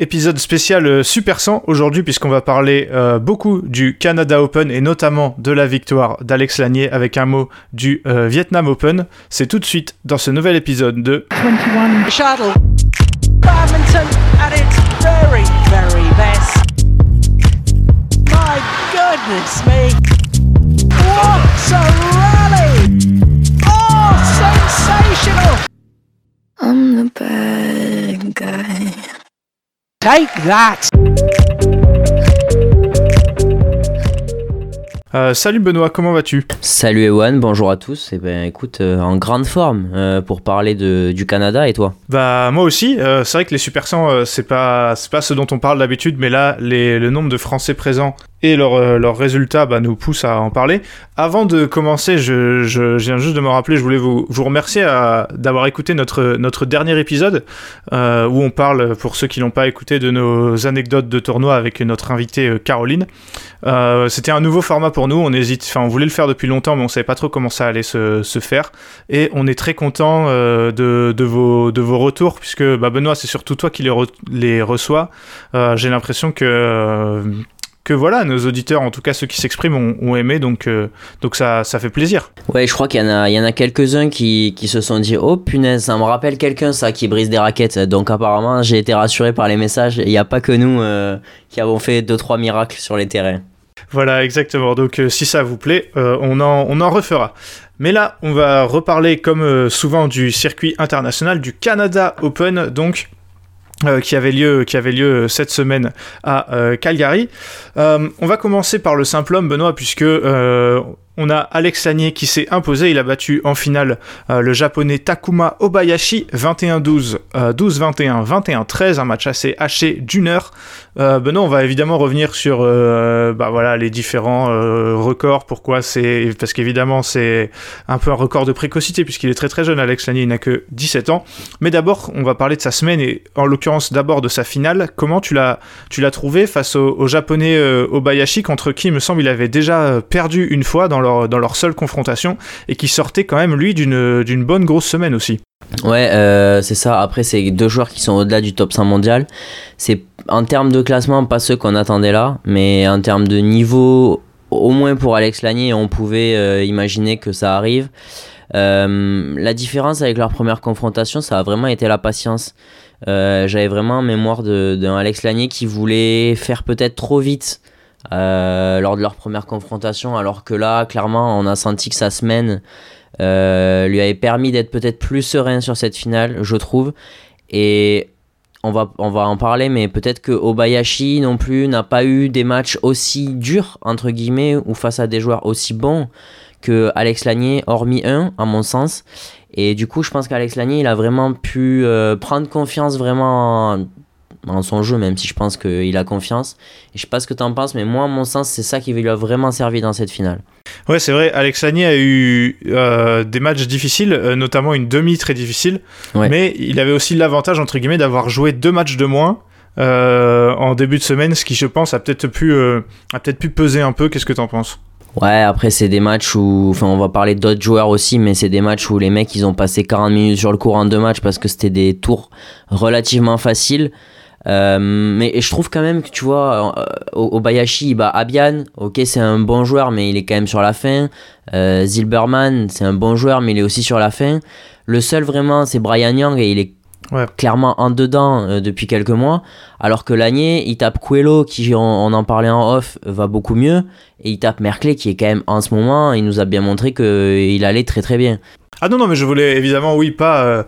Épisode spécial euh, Super 100 aujourd'hui puisqu'on va parler euh, beaucoup du Canada Open et notamment de la victoire d'Alex Lanier avec un mot du euh, Vietnam Open. C'est tout de suite dans ce nouvel épisode de 21 shuttle. Badminton at its very, very best. My goodness me. What a rally! Oh, sensational! I'm the bad guy. Take that! Euh, salut Benoît, comment vas-tu? Salut Ewan, bonjour à tous. Et ben écoute, euh, en grande forme euh, pour parler de, du Canada et toi? Bah moi aussi, euh, c'est vrai que les Super 100 euh, c'est pas c'est pas ce dont on parle d'habitude, mais là les, le nombre de Français présents et leurs euh, leurs résultats bah, nous poussent à en parler. Avant de commencer, je, viens juste de me rappeler, je voulais vous, vous remercier d'avoir écouté notre, notre dernier épisode euh, où on parle, pour ceux qui l'ont pas écouté, de nos anecdotes de tournoi avec notre invitée euh, Caroline. Euh, C'était un nouveau format pour nous, on hésite, on voulait le faire depuis longtemps, mais on savait pas trop comment ça allait se, se faire. Et on est très content euh, de, de, vos, de vos retours, puisque bah, Benoît, c'est surtout toi qui les, re- les reçois. Euh, J'ai l'impression que, euh, que voilà, nos auditeurs, en tout cas ceux qui s'expriment, ont, ont aimé, donc, euh, donc ça, ça fait plaisir. Ouais, je crois qu'il y en a, il y en a quelques-uns qui, qui se sont dit Oh punaise, ça me rappelle quelqu'un ça qui brise des raquettes. Donc apparemment, j'ai été rassuré par les messages. Il n'y a pas que nous euh, qui avons fait 2-3 miracles sur les terrains. Voilà, exactement. Donc euh, si ça vous plaît, on, en, on en refera. Mais là, on va reparler comme souvent du circuit international du Canada Open, donc euh, qui avait lieu qui avait lieu cette semaine à euh, Calgary. Euh, on va commencer par le simple homme Benoît puisque euh, on a Alex Lanier qui s'est imposé, il a battu en finale euh, le japonais Takuma Obayashi 21-12, euh, 12-21, 21-13, un match assez haché d'une heure. Euh, Benoît, on va évidemment revenir sur euh, bah les différents euh, records. Pourquoi c'est parce qu'évidemment c'est un peu un record de précocité puisqu'il est très très jeune. Alex Lanier il n'a que 17 ans. Mais d'abord, on va parler de sa semaine et en l'occurrence d'abord de sa finale. Comment tu l'as trouvé face au, japonais Obayashi contre qui il me semble il avait déjà perdu une fois dans dans leur seule confrontation et qui sortait quand même lui d'une bonne grosse semaine aussi. Ouais, euh, c'est ça. Après, c'est deux joueurs qui sont au-delà du top 100 mondial. C'est en termes de classement, pas ceux qu'on attendait là, mais en termes de niveau, au moins pour Alex Lanier, on pouvait euh, imaginer que ça arrive. Euh, la différence avec leur première confrontation, ça a vraiment été la patience. J'avais vraiment en mémoire d'un Alex Lanier qui voulait faire peut-être trop vite euh, lors de leur première confrontation, alors que là, clairement, on a senti que sa semaine euh, lui avait permis d'être peut-être plus serein sur cette finale, je trouve. Et on va, on va en parler, mais peut-être que Obayashi non plus n'a pas eu des matchs aussi durs, entre guillemets, ou face à des joueurs aussi bons que Alex Lanier, hormis un, à mon sens. Et du coup, je pense qu'Alex Lanier, il a vraiment pu euh, prendre confiance vraiment en son jeu, même si je pense qu'il a confiance. Et je sais pas ce que tu en penses, mais moi, à mon sens, c'est ça qui lui a vraiment servi dans cette finale. Ouais, c'est vrai. Alex Lanier a eu euh, des matchs difficiles, euh, notamment une demi très difficile. Ouais. Mais il avait aussi l'avantage, entre guillemets, d'avoir joué deux matchs de moins euh, en début de semaine, ce qui, je pense, a peut-être pu, a peut-être pu peser un peu. Qu'est-ce que t'en penses? Ouais, après c'est des matchs où, enfin on va parler d'autres joueurs aussi, mais c'est des matchs où les mecs ils ont passé 40 minutes sur le cours en deux matchs parce que c'était des tours relativement faciles. Euh, mais je trouve quand même que tu vois, euh, Obayashi bat Abian, ok c'est un bon joueur mais il est quand même sur la fin. Euh, Zilberman c'est un bon joueur mais il est aussi sur la fin. Le seul vraiment c'est Brian Young et il est Ouais. clairement en dedans euh, depuis quelques mois. Alors que Lanier, il tape Coelho, qui on, on en parlait en off, va beaucoup mieux. Et il tape Merkley, qui est quand même en ce moment, il nous a bien montré qu'il allait très très bien. Ah non, non, mais je voulais évidemment, oui, pas, euh,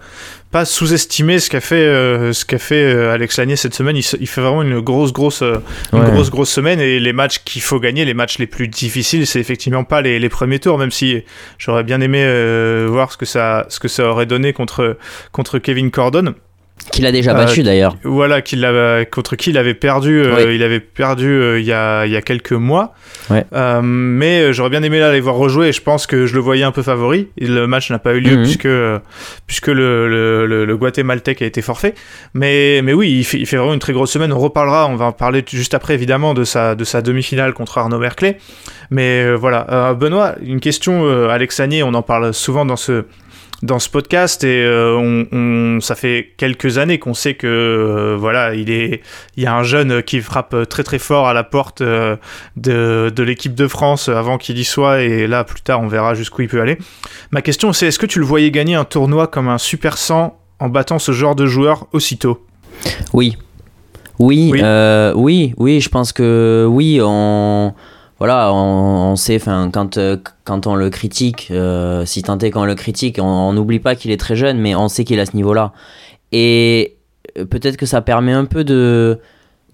pas sous-estimer ce qu'a fait, euh, ce qu'a fait euh, Alex Lanier cette semaine. Il, il fait vraiment une grosse, grosse, euh, une Ouais. grosse, grosse semaine. Et les matchs qu'il faut gagner, les matchs les plus difficiles, c'est effectivement pas les, les premiers tours, même si j'aurais bien aimé euh, voir ce que ça, ce que ça aurait donné contre, contre Kevin Cordon. Qu'il a déjà Euh, battu d'ailleurs. Voilà, contre qui il avait perdu, euh, il avait perdu euh, il y, a, il y a quelques mois. Ouais. Mais j'aurais bien aimé là, les voir rejouer et je pense que je le voyais un peu favori. Le match n'a pas eu lieu Mhm. puisque, puisque le, le, le, le Guatémaltèque a été forfait. Mais, mais oui, il fait, il fait vraiment une très grosse semaine. On reparlera, on va en parler juste après évidemment de sa, de sa demi-finale contre Arnaud Merclé. Mais voilà, Benoît, une question, Alex Sagné, on en parle souvent dans ce, dans ce podcast et euh, on, on- ça fait quelques années qu'on sait que euh, voilà il est il y a un jeune qui frappe très très fort à la porte euh, de, de l'équipe de France avant qu'il y soit et là plus tard on verra jusqu'où il peut aller. Ma question c'est est-ce que tu le voyais gagner un tournoi comme un Super 100 en battant ce genre de joueur aussitôt? Oui. Oui, Oui. oui, oui, je pense que oui, on, voilà, on, sait, quand, euh, quand on le critique, euh, si tant est qu'on le critique, on n'oublie pas qu'il est très jeune, mais on sait qu'il est à ce niveau-là. Et euh, peut-être que ça permet un peu de,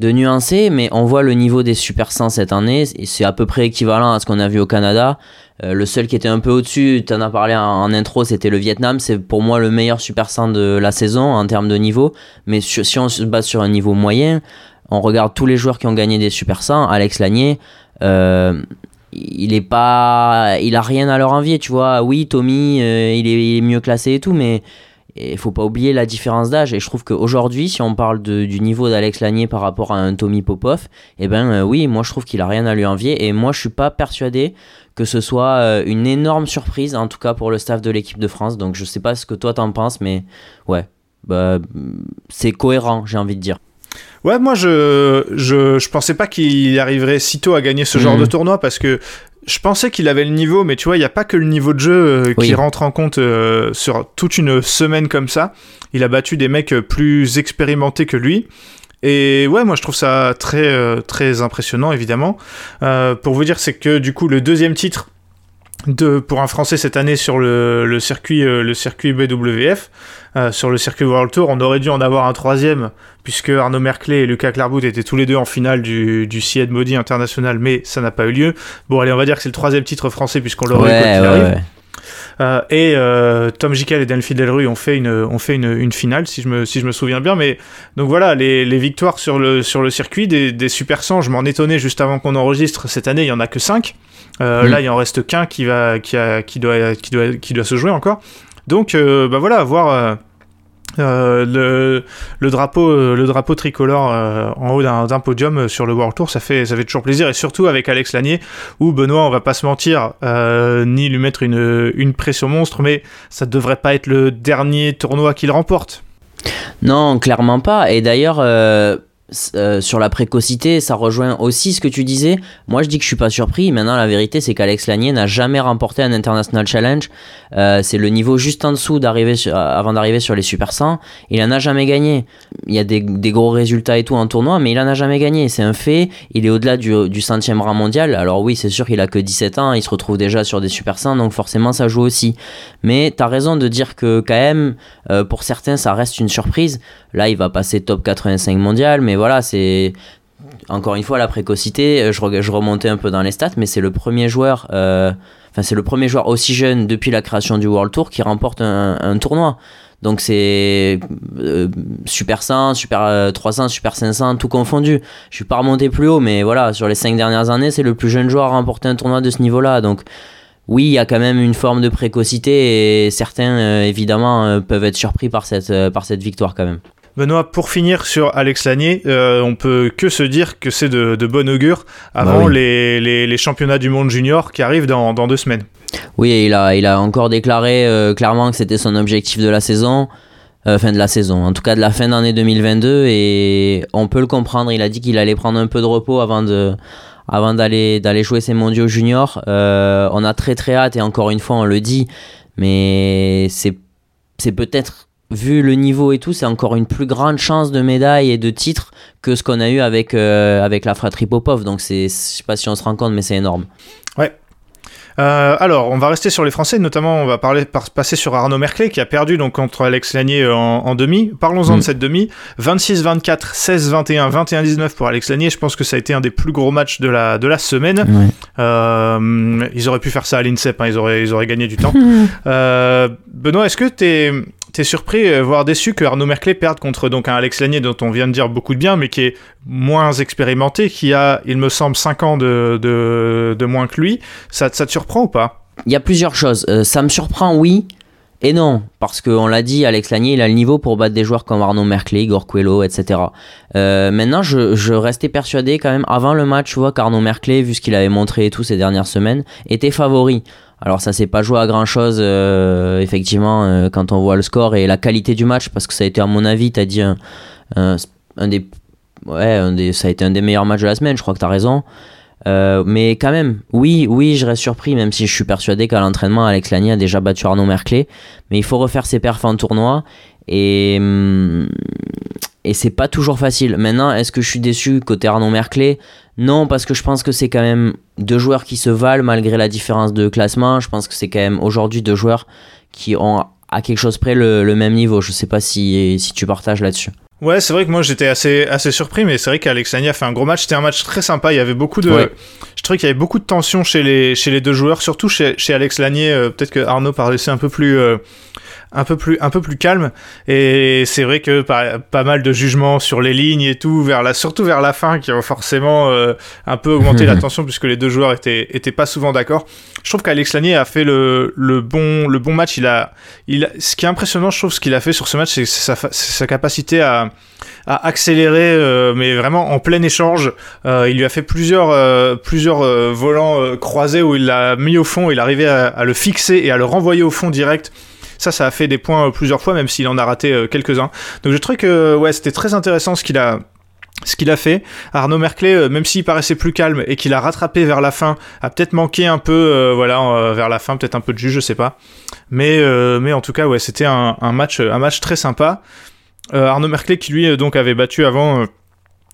de nuancer, mais on voit le niveau des Super 100 cette année, c'est à peu près équivalent à ce qu'on a vu au Canada. Le seul qui était un peu au-dessus, tu en as parlé en, intro, c'était le Vietnam. C'est pour moi le meilleur Super 100 de la saison en termes de niveau. Mais si on se base sur un niveau moyen, on regarde tous les joueurs qui ont gagné des Super 100. Alex Lanier, il est pas, il a rien à leur envier, tu vois. Oui, Tommy, euh, il, est, mieux classé et tout, mais il faut pas oublier la différence d'âge. Et je trouve qu'aujourd'hui, si on parle du niveau d'Alex Lanier par rapport à un Tommy Popov, eh ben euh, oui, moi je trouve qu'il a rien à lui envier. Et moi je suis pas persuadé que ce soit euh, une énorme surprise, en tout cas pour le staff de l'équipe de France. Donc je sais pas ce que toi t'en penses, mais ouais, bah, c'est cohérent, j'ai envie de dire. Ouais, moi je, je, je pensais pas qu'il arriverait si tôt à gagner ce genre Mhm. de tournoi parce que je pensais qu'il avait le niveau, mais tu vois, il n'y a pas que le niveau de jeu euh, qui rentre en compte euh, sur toute une semaine comme ça. Il a battu des mecs plus expérimentés que lui. Et ouais, moi je trouve ça très, euh, très impressionnant, évidemment. Euh, pour vous dire, c'est que du coup, le deuxième titre de, pour un Français cette année sur le, le circuit, euh, le circuit BWF, euh, sur le circuit World Tour, on aurait dû en avoir un troisième puisque Arnaud Merclé et Lucas Clairbout étaient tous les deux en finale du, du CIED Modi international, mais ça n'a pas eu lieu. Bon, allez, on va dire que c'est le troisième titre français puisqu'on l'aurait eu qu'il arrive. Euh, et euh, Tom Jikel et Delphine Delruy ont fait une, ont fait une, une finale, si je, me, si je me souviens bien. Mais donc voilà, les, les victoires sur le, sur le circuit des, des Super 100, je m'en étonnais juste avant qu'on enregistre. Cette année, il y en a que 5. Euh, Mm. Là, il en reste qu'un qui, va, qui, a, qui, doit, qui, doit, qui doit se jouer encore. Donc, euh, bah voilà, voir. euh, euh, le, drapeau le drapeau tricolore en haut d'un podium sur le World Tour ça fait ça toujours plaisir et surtout avec Alex Lanier où Benoît on va pas se mentir ni lui mettre une, une pression monstre mais ça devrait pas être le dernier tournoi qu'il remporte Non, clairement pas. Et d'ailleurs, euh, euh, sur la précocité, ça rejoint aussi ce que tu disais. Moi, je dis que je suis pas surpris. Maintenant, la vérité, c'est qu'Alex Lanier n'a jamais remporté un International Challenge. Euh, c'est le niveau juste en dessous d'arriver sur- avant d'arriver sur les Super 100. Il en a jamais gagné. Il y a des, gros résultats et tout en tournoi, mais il en a jamais gagné. C'est un fait. Il est au-delà du, du centième rang mondial. Alors oui, c'est sûr qu'il a que 17 ans. Il se retrouve déjà sur des Super 100, donc forcément, ça joue aussi. Mais tu as raison de dire que quand même, euh, pour certains, ça reste une surprise. Là, il va passer top 85 mondial, mais voilà, c'est encore une fois la précocité. euh, Je, remontais un peu dans les stats, mais c'est le premier joueur, euh, enfin c'est le premier joueur aussi jeune depuis la création du World Tour qui remporte un, tournoi. Donc c'est euh, Super 100, Super euh, 300, Super 500, tout confondu. Je suis pas remonté plus haut, mais voilà, sur les 5 dernières années, c'est le plus jeune joueur à remporter un tournoi de ce niveau-là. Donc oui, il y a quand même une forme de précocité et certains, évidemment, peuvent être surpris par cette, par cette victoire quand même. Benoît pour finir sur Alex Lanier euh, on peut que se dire que c'est de, de bon augure avant Bah oui. les, les, les championnats du monde junior qui arrivent dans, dans deux semaines Oui, il a, il a encore déclaré euh, clairement que c'était son objectif de la saison. Euh, fin de la saison, en tout cas de la fin d'année 2022, et on peut le comprendre. Il a dit qu'il allait prendre un peu de repos avant de, avant d'aller, d'aller jouer ses mondiaux juniors. Euh, on a très très hâte, et encore une fois, on le dit, mais c'est, c'est peut-être vu le niveau et tout, c'est encore une plus grande chance de médaille et de titre que ce qu'on a eu avec, euh, avec la fratrie Popov. Donc c'est, je sais pas si on se rend compte, mais c'est énorme. Euh, alors, on va rester sur les Français, notamment on va parler, par- passer sur Arnaud Merclé qui a perdu donc contre Alex Lanier en, en demi. Parlons-en Mm. de cette demi. 26-24, 16-21, 21-19 pour Alex Lanier. Je pense que ça a été un des plus gros matchs de la, de la semaine. Euh, ils auraient pu faire ça à l'INSEP, hein, ils, auraient, ils auraient gagné du temps. Euh, Benoît, est-ce que t'es es surpris, euh, voire déçu que Arnaud Merclé perde contre donc un Alex Lanier dont on vient de dire beaucoup de bien, mais qui est moins expérimenté, qui a, il me semble, 5 ans de, de, de moins que lui ça, ça te surprend ou pas? Il y a plusieurs choses. Euh, ça me surprend, oui. et non, parce qu'on l'a dit, Alex Lanier, il a le niveau pour battre des joueurs comme Arnaud Merclé, Igor Coelho, etc. Euh, maintenant, je, je, restais persuadé quand même, avant le match, tu vois, qu'Arnaud Merclé, vu ce qu'il avait montré et tout ces dernières semaines, était favori. Alors ça s'est pas joué à grand chose, euh, effectivement, euh, quand on voit le score et la qualité du match, parce que ça a été, à mon avis, t'as dit un, des... Ouais, ça a été un des meilleurs matchs de la semaine, je crois que t'as raison. Euh, mais quand même, oui, oui, je reste surpris, même si je suis persuadé qu'à l'entraînement, Alex Lani a déjà battu Arnaud Merclé. Mais il faut refaire ses perfs en tournoi. Et, hum, et c'est pas toujours facile. Maintenant, est-ce que je suis déçu côté Arnaud Merclé? Non, parce que je pense que c'est quand même deux joueurs qui se valent malgré la différence de classement. Je pense que c'est quand même aujourd'hui deux joueurs qui ont à quelque chose près le, le même niveau. Je sais pas si, si tu partages là-dessus. Ouais, c'est vrai que moi j'étais assez, assez surpris, mais c'est vrai qu'Alex Lani a fait un gros match. C'était un match très sympa. Il y avait beaucoup de, Ouais. je trouvais qu'il y avait beaucoup de tension chez les, chez les deux joueurs, surtout chez, chez Alex Lanier. euh, Peut-être que Arnaud paraissait un peu plus, euh, un peu plus, un peu plus calme. Et c'est vrai que pas, pas mal de jugements sur les lignes et tout, vers la, surtout vers la fin, qui ont forcément euh, un peu augmenté la tension puisque les deux joueurs étaient, étaient pas souvent d'accord. Je trouve qu'Alex Lanier a fait le, le bon, le bon match. Il a, il a- ce qui est impressionnant, je trouve, ce qu'il a fait sur ce match, c'est sa, sa capacité à, à accélérer, euh, mais vraiment en plein échange. Euh, il lui a fait plusieurs, euh, plusieurs euh, volants euh, croisés où il l'a mis au fond, il arrivait à, à le fixer et à le renvoyer au fond direct. Ça, ça a fait des points euh, plusieurs fois, même s'il en a raté euh, quelques-uns. Donc je trouvais que ouais, c'était très intéressant ce qu'il a, ce qu'il a fait. Arnaud Merclé, euh, même s'il paraissait plus calme et qu'il a rattrapé vers la fin, a peut-être manqué un peu, euh, voilà, euh, vers la fin, peut-être un peu de jus, je sais pas. Mais, euh, mais en tout cas, ouais, c'était un, match, un match très sympa. Euh, Arnaud Merclé qui lui euh, donc avait battu avant.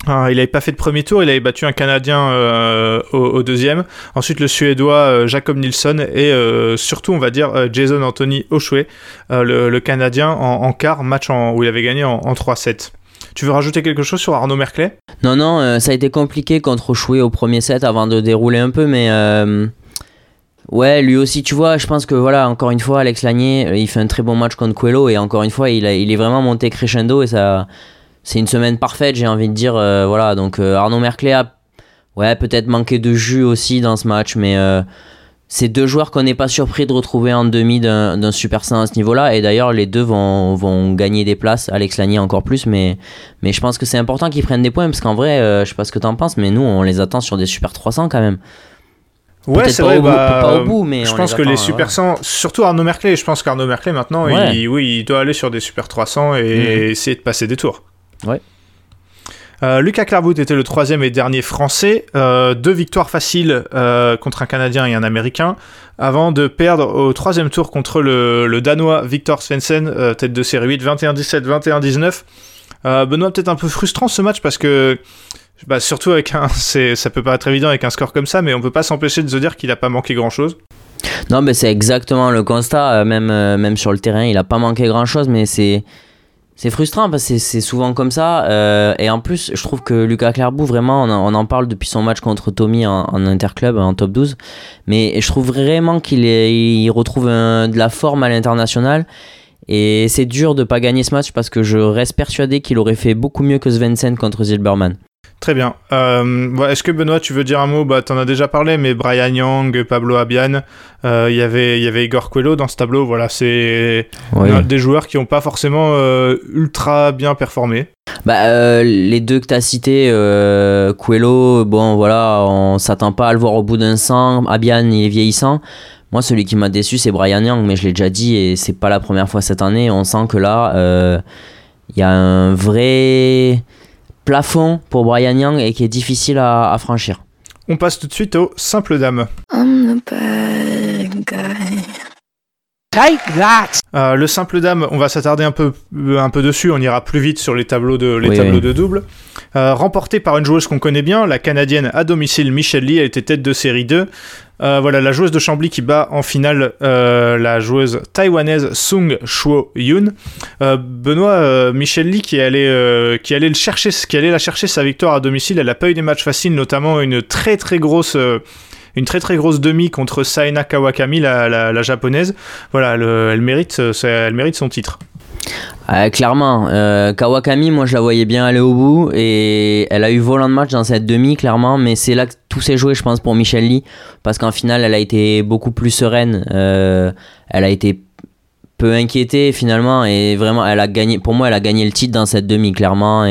Ah, il n'avait pas fait de premier tour, il avait battu un Canadien euh, au, deuxième. Ensuite, le Suédois euh, Jacob Nilsson et euh, surtout, on va dire, Jason Anthony Oshue, le, Canadien en, en quart, match en- où il avait gagné en, en 3-7. Tu veux rajouter quelque chose sur Arnaud Merclé Non, non, ça a été compliqué contre Choué au premier set avant de dérouler un peu, mais ouais, lui aussi, tu vois, je pense que voilà, encore une fois, Alex Lanier, il fait un très bon match contre Coelho et encore une fois, il est vraiment monté crescendo et ça, c'est une semaine parfaite, j'ai envie de dire, euh, voilà. Donc euh, Arnaud Merclé a, ouais, peut-être manqué de jus aussi dans ce match, mais euh, c'est deux joueurs qu'on n'est pas surpris de retrouver en demi d'un Super 100 à ce niveau-là. Et d'ailleurs, les deux vont, vont gagner des places. Alex Lanier encore plus, mais, mais je pense que c'est important qu'ils prennent des points parce qu'en vrai, euh, je sais pas ce que t'en penses, mais nous, on les attend sur des Super 300 quand même. Ouais, c'est pas vrai. au bout- bah, pas au bout, mais je pense les que attend, les Super 100, surtout Arnaud Merclé, je pense qu'Arnaud Merclé maintenant, Ouais. il, oui, il doit aller sur des Super 300 et essayer de passer des tours. Ouais. Euh, Lucas Clairvout était le troisième et dernier français. Euh, deux victoires faciles euh, contre un Canadien et un Américain, avant de perdre au troisième tour contre le, le Danois Victor Svensson, tête de série 8, 21-17, 21-19. Euh, Benoît, peut-être un peu frustrant ce match parce que, bah, surtout avec un, ça peut paraître évident avec un score comme ça, mais on peut pas s'empêcher de se dire qu'il a pas manqué grand-chose. Non, mais c'est exactement le constat. Même, même sur le terrain, il a pas manqué grand chose, mais c'est. C'est frustrant parce que c'est- souvent comme ça. euh, et en plus, je trouve que Lucas Clairbout, vraiment, on en, parle depuis son match contre Tommy en, interclub, en top 12. Mais je trouve vraiment qu'il il retrouve de la forme à l'international. Et c'est dur de pas gagner ce match parce que je reste persuadé qu'il aurait fait beaucoup mieux que Svensson contre Zilberman. Très bien. Euh, Est-ce que Benoît, tu veux dire un mot? Bah, t'en as déjà parlé, mais Brian Young, Pablo Abian, euh, il y avait, il y avait Igor Coelho dans ce tableau. Voilà, c'est euh, des joueurs qui n'ont pas forcément euh, ultra bien performé. Bah, euh, les deux que tu as cités, Coelho, bon voilà, on s'attend pas à le voir au bout d'un 100. Abian, il est vieillissant. Moi, celui qui m'a déçu, c'est Brian Young, mais je l'ai déjà dit et c'est pas la première fois cette année. On sent que là, il y a un vrai plafond pour Brian Young et qui est difficile à, à franchir. On passe tout de suite au simple dame. I'm the bad guy. Take that! Euh, le simple dame, on va s'attarder un peu, euh, un peu dessus, on ira plus vite sur les tableaux de, les Oui, tableaux oui. de double. Euh, remporté par une joueuse qu'on connaît bien, la canadienne à domicile Michelle Lee, elle était tête de série 2. Euh, voilà, la joueuse de Chambly qui bat en finale euh, la joueuse taïwanaise Sung Shuo. Euh, Benoît, euh, Michelle Lee qui allait, euh, qui allait le chercher, qui allait la chercher sa victoire à domicile, elle a pas eu des matchs faciles, notamment une très très grosse, euh, une très très grosse demi contre Saena Kawakami, la, la, japonaise. Voilà, le- elle mérite, euh, elle mérite son titre. Euh, clairement, euh, Kawakami, moi je la voyais bien aller au bout et elle a eu volant de match dans cette demi, clairement, mais c'est là que tout s'est joué, je pense, pour Michel Lee, parce qu'en finale, elle a été beaucoup plus sereine, elle a été peut inquiéter finalement. Et vraiment, elle a gagné, pour moi, elle a gagné le titre dans cette demi, clairement.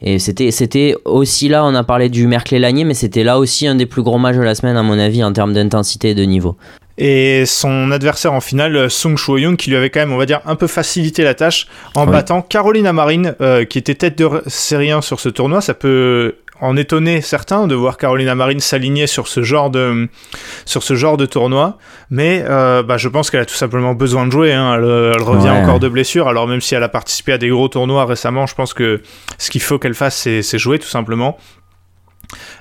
Et c'était, c'était aussi là, on a parlé du Merclé-Lagné, mais c'était là aussi un des plus gros matchs de la semaine, à mon avis, en termes d'intensité et de niveau. Et son adversaire en finale, Sung Choi-young, qui lui avait quand même, on va dire, un peu facilité la tâche en Oui. battant Carolina Marin, euh, qui était tête de série 1 sur ce tournoi. Ça peut en étonner certains de voir Carolina Marin s'aligner sur ce genre de sur ce genre de tournoi, mais euh, bah, je pense qu'elle a tout simplement besoin de jouer. hein. Elle, elle revient Ouais. encore de blessure, alors même si elle a participé à des gros tournois récemment, je pense que ce qu'il faut qu'elle fasse, c'est jouer tout simplement.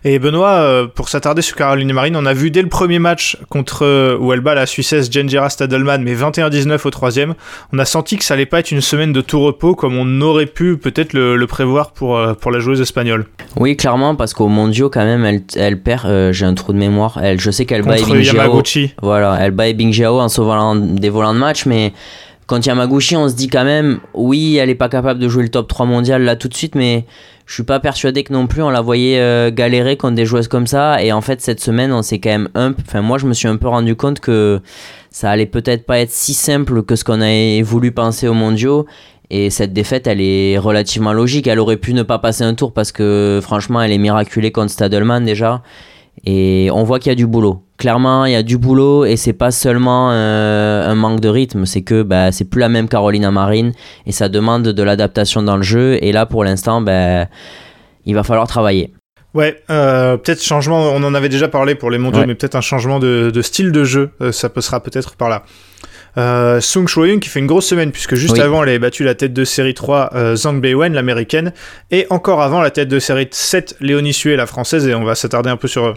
Et Benoît, euh, pour s'attarder sur Caroline Marine, on a vu dès le premier match contre euh, où elle bat la Suissesse Jenjera Stadelman, mais 21-19 au troisième, on a senti que ça allait pas être une semaine de tout repos comme on aurait pu peut-être le, le prévoir pour, euh, pour la joueuse espagnole. Oui, clairement, parce qu'au mondiaux, quand même, elle, elle perd. euh, j'ai un trou de mémoire. Elle, je sais qu'elle bat Ebing Jiao. Yamaguchi. Voilà, elle bat Bing Jiao en sauvant des volants de match, mais quand Yamaguchi, on se dit quand même, oui, elle est pas capable de jouer le top 3 mondial là tout de suite, mais je suis pas persuadé que non plus on la voyait euh, galérer contre des joueuses comme ça. Et en fait, cette semaine, on s'est quand même un Enfin, moi, je me suis un peu rendu compte que ça allait peut-être pas être si simple que ce qu'on avait voulu penser aux mondiaux. Et cette défaite, elle est relativement logique. Elle aurait pu ne pas passer un tour parce que franchement, elle est miraculée contre Stadelman déjà. Et on voit qu'il y a du boulot. Clairement, il y a du boulot et c'est pas seulement euh, un manque de rythme, c'est que bah, c'est plus la même Carolina Marine et ça demande de l'adaptation dans le jeu. Et là, pour l'instant, bah, il va falloir travailler. Ouais, euh, peut-être changement, on en avait déjà parlé pour les mondiaux, Ouais. mais peut-être un changement de, de style de jeu, euh, ça passera peut-être par là. Euh, Sung Choi-young qui fait une grosse semaine, puisque juste Oui. avant, elle avait battu la tête de série 3 euh, Zhang Beiwen, l'américaine, et encore avant, la tête de série 7 Léonie Sué, la française, et on va s'attarder un peu sur,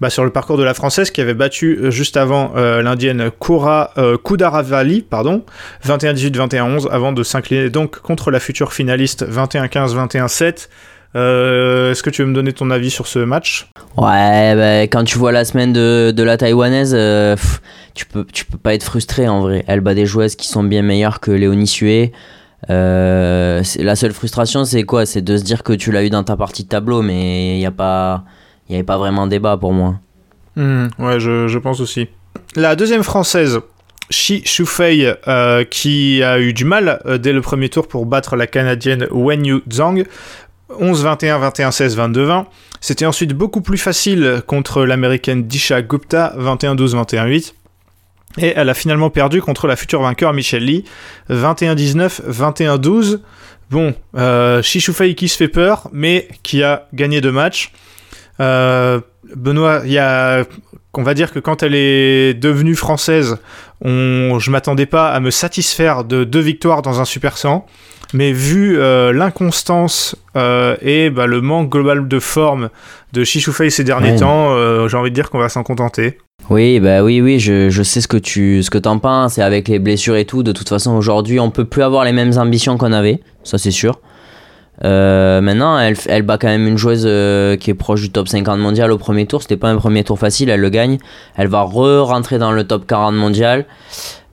bah, sur le parcours de la française, qui avait battu euh, juste avant euh, l'indienne Kura euh, Kudaravali, pardon, 21-18, 21-11, avant de s'incliner donc contre la future finaliste 21-15, 21-7. Euh, Est-ce que tu veux me donner ton avis sur ce match? Ouais, bah, quand tu vois la semaine de, de la taïwanaise, euh, pff, tu, peux, tu peux pas être frustré en vrai. Elle bat des joueuses qui sont bien meilleures que Léonie Sué. Euh, la seule frustration, c'est quoi? C'est de se dire que tu l'as eu dans ta partie de tableau, mais il n'y a pas. Avait pas vraiment débat pour moi. Hmm, ouais, je, je pense aussi. La deuxième française, Shi Shufei, euh, qui a eu du mal dès le premier tour pour battre la canadienne Wen Yu Zhang. 11-21, 21-16, 22-20. C'était ensuite beaucoup plus facile contre l'américaine Disha Gupta, 21-12, 21-8. Et elle a finalement perdu contre la future vainqueur Michelle Lee, 21-19, 21-12. Bon, euh, Shi Shufei qui se fait peur, mais qui a gagné deux matchs. Euh, Benoît, on va dire que quand elle est devenue française, on, je m'attendais pas à me satisfaire de deux victoires dans un Super 100, mais vu euh, l'inconstance euh, et bah, le manque global de forme de Shishufei ces derniers Ouais. temps, euh, j'ai envie de dire qu'on va s'en contenter. Oui, bah oui, oui, je, je sais ce que tu ce que t'en penses. Et avec les blessures et tout, de toute façon, aujourd'hui, on peut plus avoir les mêmes ambitions qu'on avait, ça c'est sûr. Euh, maintenant, elle, elle bat quand même une joueuse euh, qui est proche du top 50 mondial au premier tour. C'était pas un premier tour facile, elle le gagne. Elle va re-rentrer dans le top 40 mondial.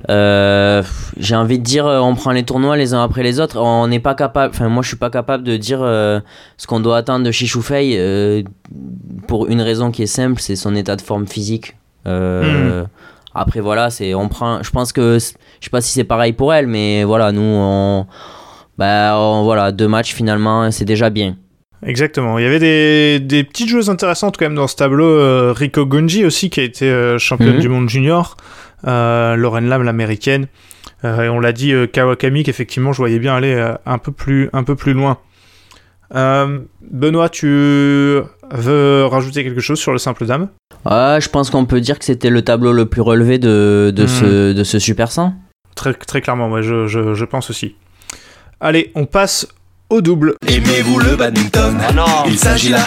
Euh, J'ai envie de dire, euh, on prend les tournois les uns après les autres. On n'est pas capable, enfin, moi je suis pas capable de dire euh, ce qu'on doit attendre de Chichoufei euh, pour une raison qui est simple c'est son état de forme physique. Euh, Après, voilà, c'est on prend. Je pense que je sais pas si c'est pareil pour elle, mais voilà, nous on. Bah, on- voilà, deux matchs finalement, c'est déjà bien. Exactement. Il y avait des, des petites joueuses intéressantes quand même dans ce tableau. Rico Gunji aussi, qui a été championne Mhm. du monde junior. Euh, Lauren Lam, l'américaine. Euh, et on l'a dit, euh, Kawakami, qu'effectivement, je voyais bien aller euh, un, peu plus, un peu plus loin. Euh, Benoît, tu veux rajouter quelque chose sur le simple dame? Ouais, je pense qu'on peut dire que c'était le tableau le plus relevé de, de, Mhm. ce, de ce Super 100. très, très clairement, moi, je, je, je pense aussi. Allez, on passe au double. Aimez-vous le badminton? Il s'agit là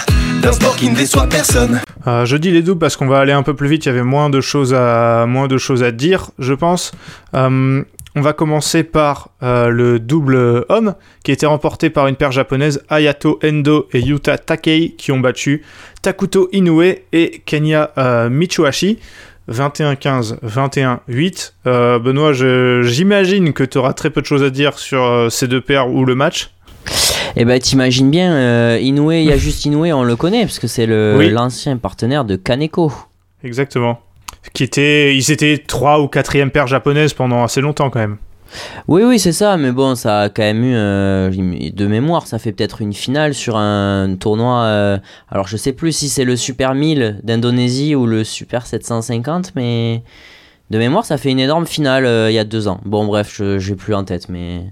Euh, je dis les doubles parce qu'on va aller un peu plus vite, il y avait moins de choses à, moins de choses à dire, je pense. Euh, on va commencer par euh, le double homme, qui a été remporté par une paire japonaise, Ayato Endo et Yuta Takei, qui ont battu Takuto Inoue et Kenya Michuhashi. 21-15, 21-8. Euh, Benoît, j'imagine que tu auras très peu de choses à dire sur ces deux paires ou le match. Et ben, t'imagines bien, euh, Inoue, il y a juste Inoue, on le connaît, parce que c'est le- Oui. l'ancien partenaire de Kaneko. Exactement. qui étaient, ils étaient 3 ou 4 paire japonaise pendant assez longtemps quand même. Oui, oui, c'est ça, mais bon, ça a quand même eu, euh, de mémoire, ça fait peut-être une finale sur un tournoi. euh, alors, je sais plus si c'est le Super 1000 d'Indonésie ou le Super 750, mais de mémoire, ça fait une énorme finale euh, il y a deux ans. Bon, bref, je j'ai plus en tête, mais.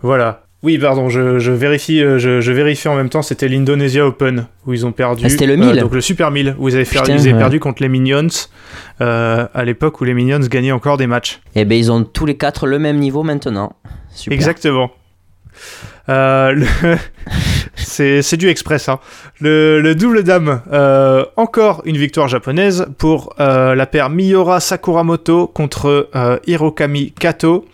Voilà. Oui, pardon, je, je vérifie, euh, je, je vérifie en même temps, c'était l'Indonesia Open où ils ont perdu. Ah, c'était le euh, 1000. donc le Super 1000 où ils avaient, fait- Putain, ils avaient ouais. perdu contre les Minions euh, à l'époque où les Minions gagnaient encore des matchs. Eh ben, ils ont tous les quatre le même niveau maintenant. Super. Exactement. Euh, le- c'est c'est du express. Hein. Le, le double dame, euh, encore une victoire japonaise pour euh, la paire Miura Sakuramoto contre euh, Hirokami Kato.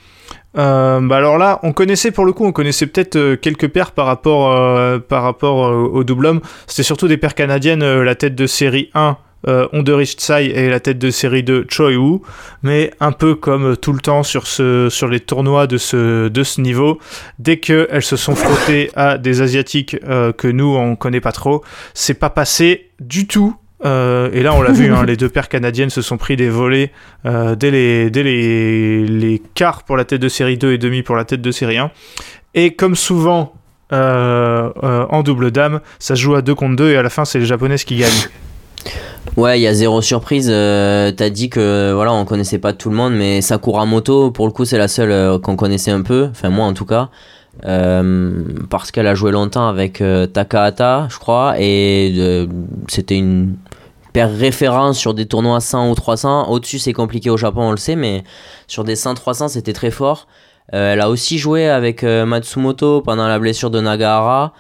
Euh, bah alors là, on connaissait pour le coup, on connaissait peut-être euh, quelques paires par rapport, euh, par rapport euh, au double homme. C'était surtout des paires canadiennes, la tête de série 1, euh, Onderich Tsai et la tête de série 2, Choi Woo. Mais un peu comme tout le temps sur, ce, sur les tournois de ce, de ce niveau, dès qu'elles se sont frottées à des Asiatiques que nous, on connaît pas trop, c'est pas passé du tout. Euh, et là, on l'a vu, hein, les deux paires canadiennes se sont pris des volets euh, dès, les, dès les, les quarts pour la tête de série 2 et demi pour la tête de série 1. Et comme souvent euh, en double dame, ça joue à 2 contre 2 et à la fin, c'est les japonaises qui gagnent. Ouais, il y a zéro surprise. T'as dit que voilà, on connaissait pas tout le monde, mais Sakuramoto, pour le coup, c'est la seule qu'on connaissait un peu. Enfin, moi en tout cas. Parce qu'elle a joué longtemps avec Takahata, je crois, et c'était une paire référence sur des tournois 100 ou 300. Au-dessus, c'est compliqué au Japon, on le sait, mais sur des 100-300, c'était très fort. Euh, elle a aussi joué avec euh, Matsumoto pendant la blessure de Nagahara.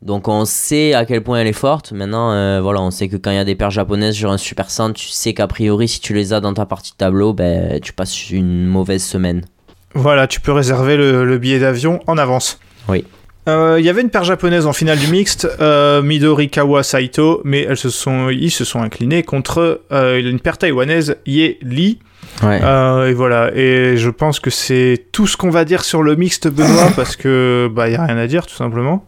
Donc on sait à quel point elle est forte. Maintenant, euh, voilà, on sait que quand il y a des paires japonaises sur un super 100, tu sais qu'a priori, si tu les as dans ta partie de tableau, ben, tu passes une mauvaise semaine. Voilà, tu peux réserver le, le billet d'avion en avance. Oui. Euh, Il y avait une paire japonaise en finale du mixte, euh, Midorikawa Saito, mais elles se sont, ils se sont inclinés contre euh, une paire taïwanaise, Ye Li. Ouais. Euh, et voilà, et je pense que c'est tout ce qu'on va dire sur le mixte, Benoît, parce que bah y a rien à dire tout simplement.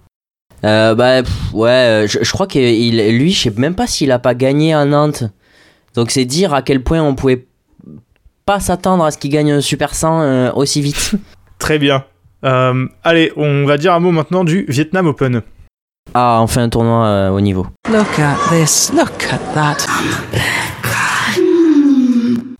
Bah, pff, ouais, je, je crois que il, lui, je sais même pas s'il a pas gagné à Nantes. Donc c'est dire à quel point on pouvait pas s'attendre à ce qu'il gagne un Super 100 euh, aussi vite. Très bien. Euh, allez, on va dire un mot maintenant du Vietnam Open. Ah, enfin un tournoi euh, au niveau. Look at this. Look at that.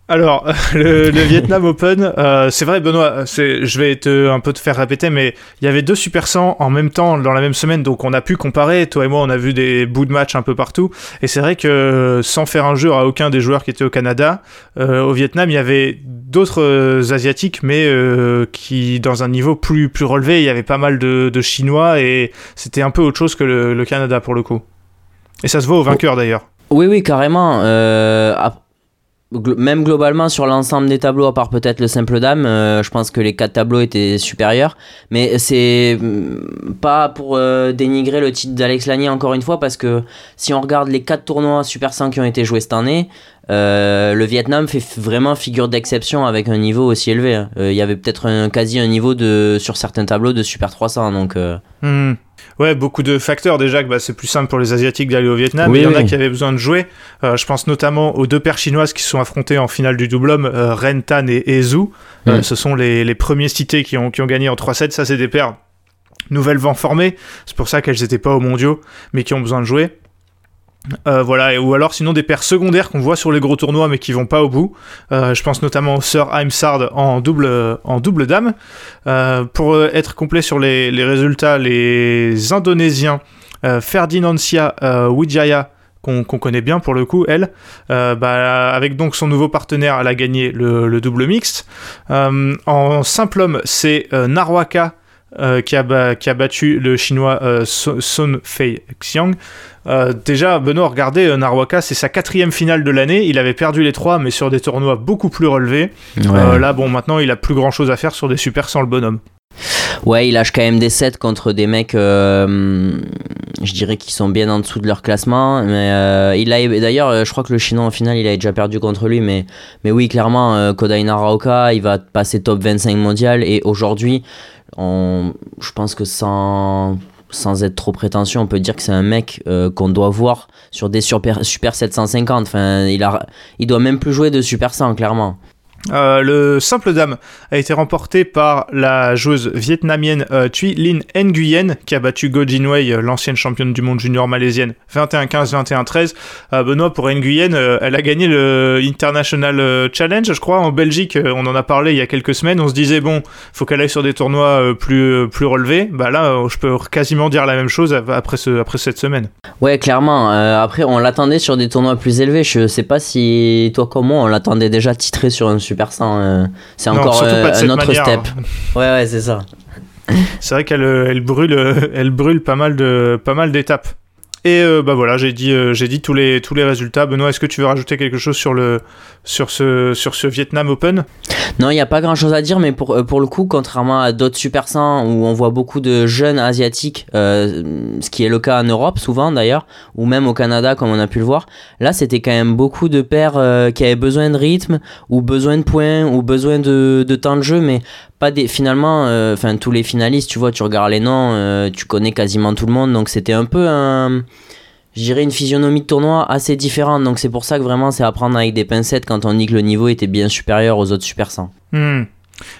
Alors, le, le Vietnam Open, euh, c'est vrai, Benoît, c'est, je vais te, un peu te faire répéter, mais il y avait deux Super 100 en même temps dans la même semaine, donc on a pu comparer. Toi et moi, on a vu des bouts de match un peu partout. Et c'est vrai que sans faire injure à aucun des joueurs qui étaient au Canada, euh, au Vietnam, il y avait d'autres euh, Asiatiques, mais euh, qui, dans un niveau plus, plus relevé, il y avait pas mal de, de Chinois et c'était un peu autre chose que le, le Canada pour le coup. Et ça se voit au vainqueur d'ailleurs. Oui, oui, carrément. Euh, même globalement sur l'ensemble des tableaux, à part peut-être le simple dame, euh, je pense que les quatre tableaux étaient supérieurs. Mais c'est mm, pas pour euh, dénigrer le titre d'Alex Lanier encore une fois, parce que si on regarde les quatre tournois Super 100 qui ont été joués cette année, euh, le Vietnam fait vraiment figure d'exception avec un niveau aussi élevé. hein. Euh, Il y avait peut-être un, quasi un niveau de, sur certains tableaux de Super 300. Donc, euh, Hmm. Ouais, beaucoup de facteurs. Déjà que bah, c'est plus simple pour les Asiatiques d'aller au Vietnam. Oui, Il y en a qui avaient besoin de jouer. Euh, je pense notamment aux deux paires chinoises qui se sont affrontées en finale du double homme, euh, Ren Tan et, et Zhu. Euh, Mm. ce sont les, les premiers cités qui ont, qui ont gagné en 3-7. Ça, c'est des paires nouvellement formées. C'est pour ça qu'elles n'étaient pas aux mondiaux, mais qui ont besoin de jouer. Euh, voilà, ou alors sinon des paires secondaires qu'on voit sur les gros tournois mais qui vont pas au bout. Euh, je pense notamment aux sœurs Heimsard en double, dame. Euh, pour être complet sur les, résultats, les Indonésiens, Ferdinandsia Wijaya, qu'on connaît bien pour le coup, elle, bah, avec donc son nouveau partenaire, elle a gagné le, le double mixte. En simple homme, c'est Narwaka euh, qui, a ba- qui a battu le chinois euh, Sun Fei Xiang. Euh, déjà, Benoît, regardez, euh, Narwaka, c'est sa quatrième finale de l'année. Il avait perdu les trois, mais sur des tournois beaucoup plus relevés. Là, bon, maintenant, il a plus grand chose à faire sur des super sans le bonhomme. Ouais, il lâche quand même des sets contre des mecs, euh, je dirais, qui sont bien en dessous de leur classement. Mais euh, il a, d'ailleurs, je crois que le Chinois en finale, il a déjà perdu contre lui. Mais, mais oui, clairement, Kodai Naraoka, il va passer top 25 mondial. Et aujourd'hui, je pense que sans sans être trop prétentieux, on peut dire que c'est un mec euh, qu'on doit voir sur des super, super 750. Enfin, il, a, il doit même plus jouer de Super 100, clairement. Euh, le simple dame a été remporté par la joueuse vietnamienne euh, Thuy Linh Nguyen qui a battu Go Jinwei, euh, l'ancienne championne du monde junior malaisienne, 21-15, 21-13. Euh, Benoît, pour Nguyen, elle a gagné le International Challenge, je crois, en Belgique. On en a parlé il y a quelques semaines. On se disait, bon, faut qu'elle aille sur des tournois plus, plus relevés. Bah là, je peux quasiment dire la même chose après, après cette semaine. Ouais, clairement. Après, on l'attendait sur des tournois plus élevés. Je sais pas si toi comme moi, on l'attendait déjà titré sur un Super 100. euh, c'est encore euh, un autre manière. step. Ouais, ouais, c'est ça. C'est vrai qu'elle euh, elle brûle, elle brûle pas mal de pas mal d'étapes. Et euh, bah voilà, j'ai dit euh, tous les résultats. Benoît, est-ce que tu veux rajouter quelque chose sur ce Vietnam Open? Non, il n'y a pas grand chose à dire, mais pour, euh, pour le coup, contrairement à d'autres Super 100 où on voit beaucoup de jeunes asiatiques, ce qui est le cas en Europe souvent d'ailleurs, ou même au Canada comme on a pu le voir, là c'était quand même beaucoup de paires qui avaient besoin de rythme, ou besoin de points, ou besoin de, de temps de jeu, mais pas des. Finalement, euh, enfin tous les finalistes, tu vois, tu regardes les noms, euh, tu connais quasiment tout le monde, donc c'était un peu un je une physionomie de tournoi assez différente. Donc c'est pour ça que vraiment c'est à prendre avec des pincettes quand on dit que le niveau était bien supérieur aux autres Super 100. Hmm.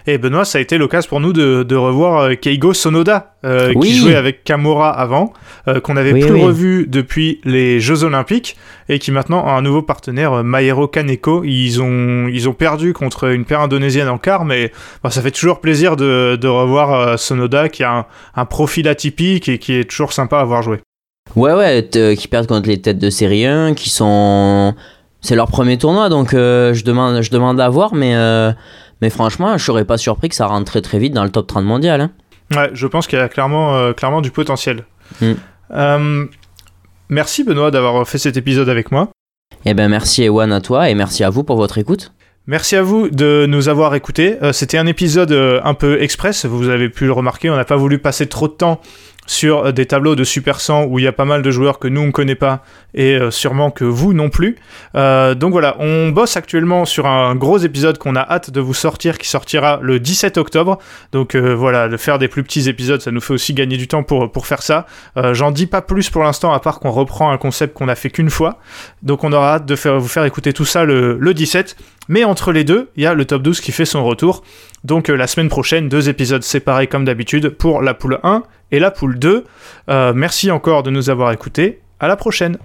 Et Benoît, ça a été l'occasion pour nous de, de revoir euh, Keigo Sonoda, euh, Oui. qui jouait avec Kamura avant, euh, qu'on n'avait Oui, plus oui. revu depuis les Jeux Olympiques, et qui maintenant a un nouveau partenaire, Maero Kaneko. Ils ont, ils ont perdu contre une paire indonésienne en quart, mais bon, ça fait toujours plaisir de, de revoir euh, Sonoda, qui a un, un profil atypique et qui est toujours sympa à voir jouer. Ouais, ouais, qui perdent contre les têtes de série 1, qui sont. C'est leur premier tournoi, donc je, demande, je demande à voir, mais, mais franchement, je serais pas surpris que ça rentre très très vite dans le top 30 mondial. hein. Ouais, je pense qu'il y a clairement, euh, clairement du potentiel. Hmm. Euh, merci Benoît d'avoir fait cet épisode avec moi. Eh ben merci Ewan à toi et merci à vous pour votre écoute. Merci à vous de nous avoir écoutés. Euh, C'était un épisode un peu express, vous avez pu le remarquer, on n'a pas voulu passer trop de temps sur euh, des tableaux de Super 100 où il y a pas mal de joueurs que nous on ne connaît pas et euh, sûrement que vous non plus. Euh, donc voilà, on bosse actuellement sur un gros épisode qu'on a hâte de vous sortir qui sortira le 17 octobre. Donc voilà, de faire des plus petits épisodes, ça nous fait aussi gagner du temps pour, pour faire ça. J'en dis pas plus pour l'instant à part qu'on reprend un concept qu'on a fait qu'une fois. Donc on aura hâte de faire, vous faire écouter tout ça le, le 17. Mais entre les deux, il y a le top 12 qui fait son retour. Donc euh, la semaine prochaine, deux épisodes séparés comme d'habitude pour la poule 1 et la poule 2. Euh, merci encore de nous avoir écoutés. À la prochaine.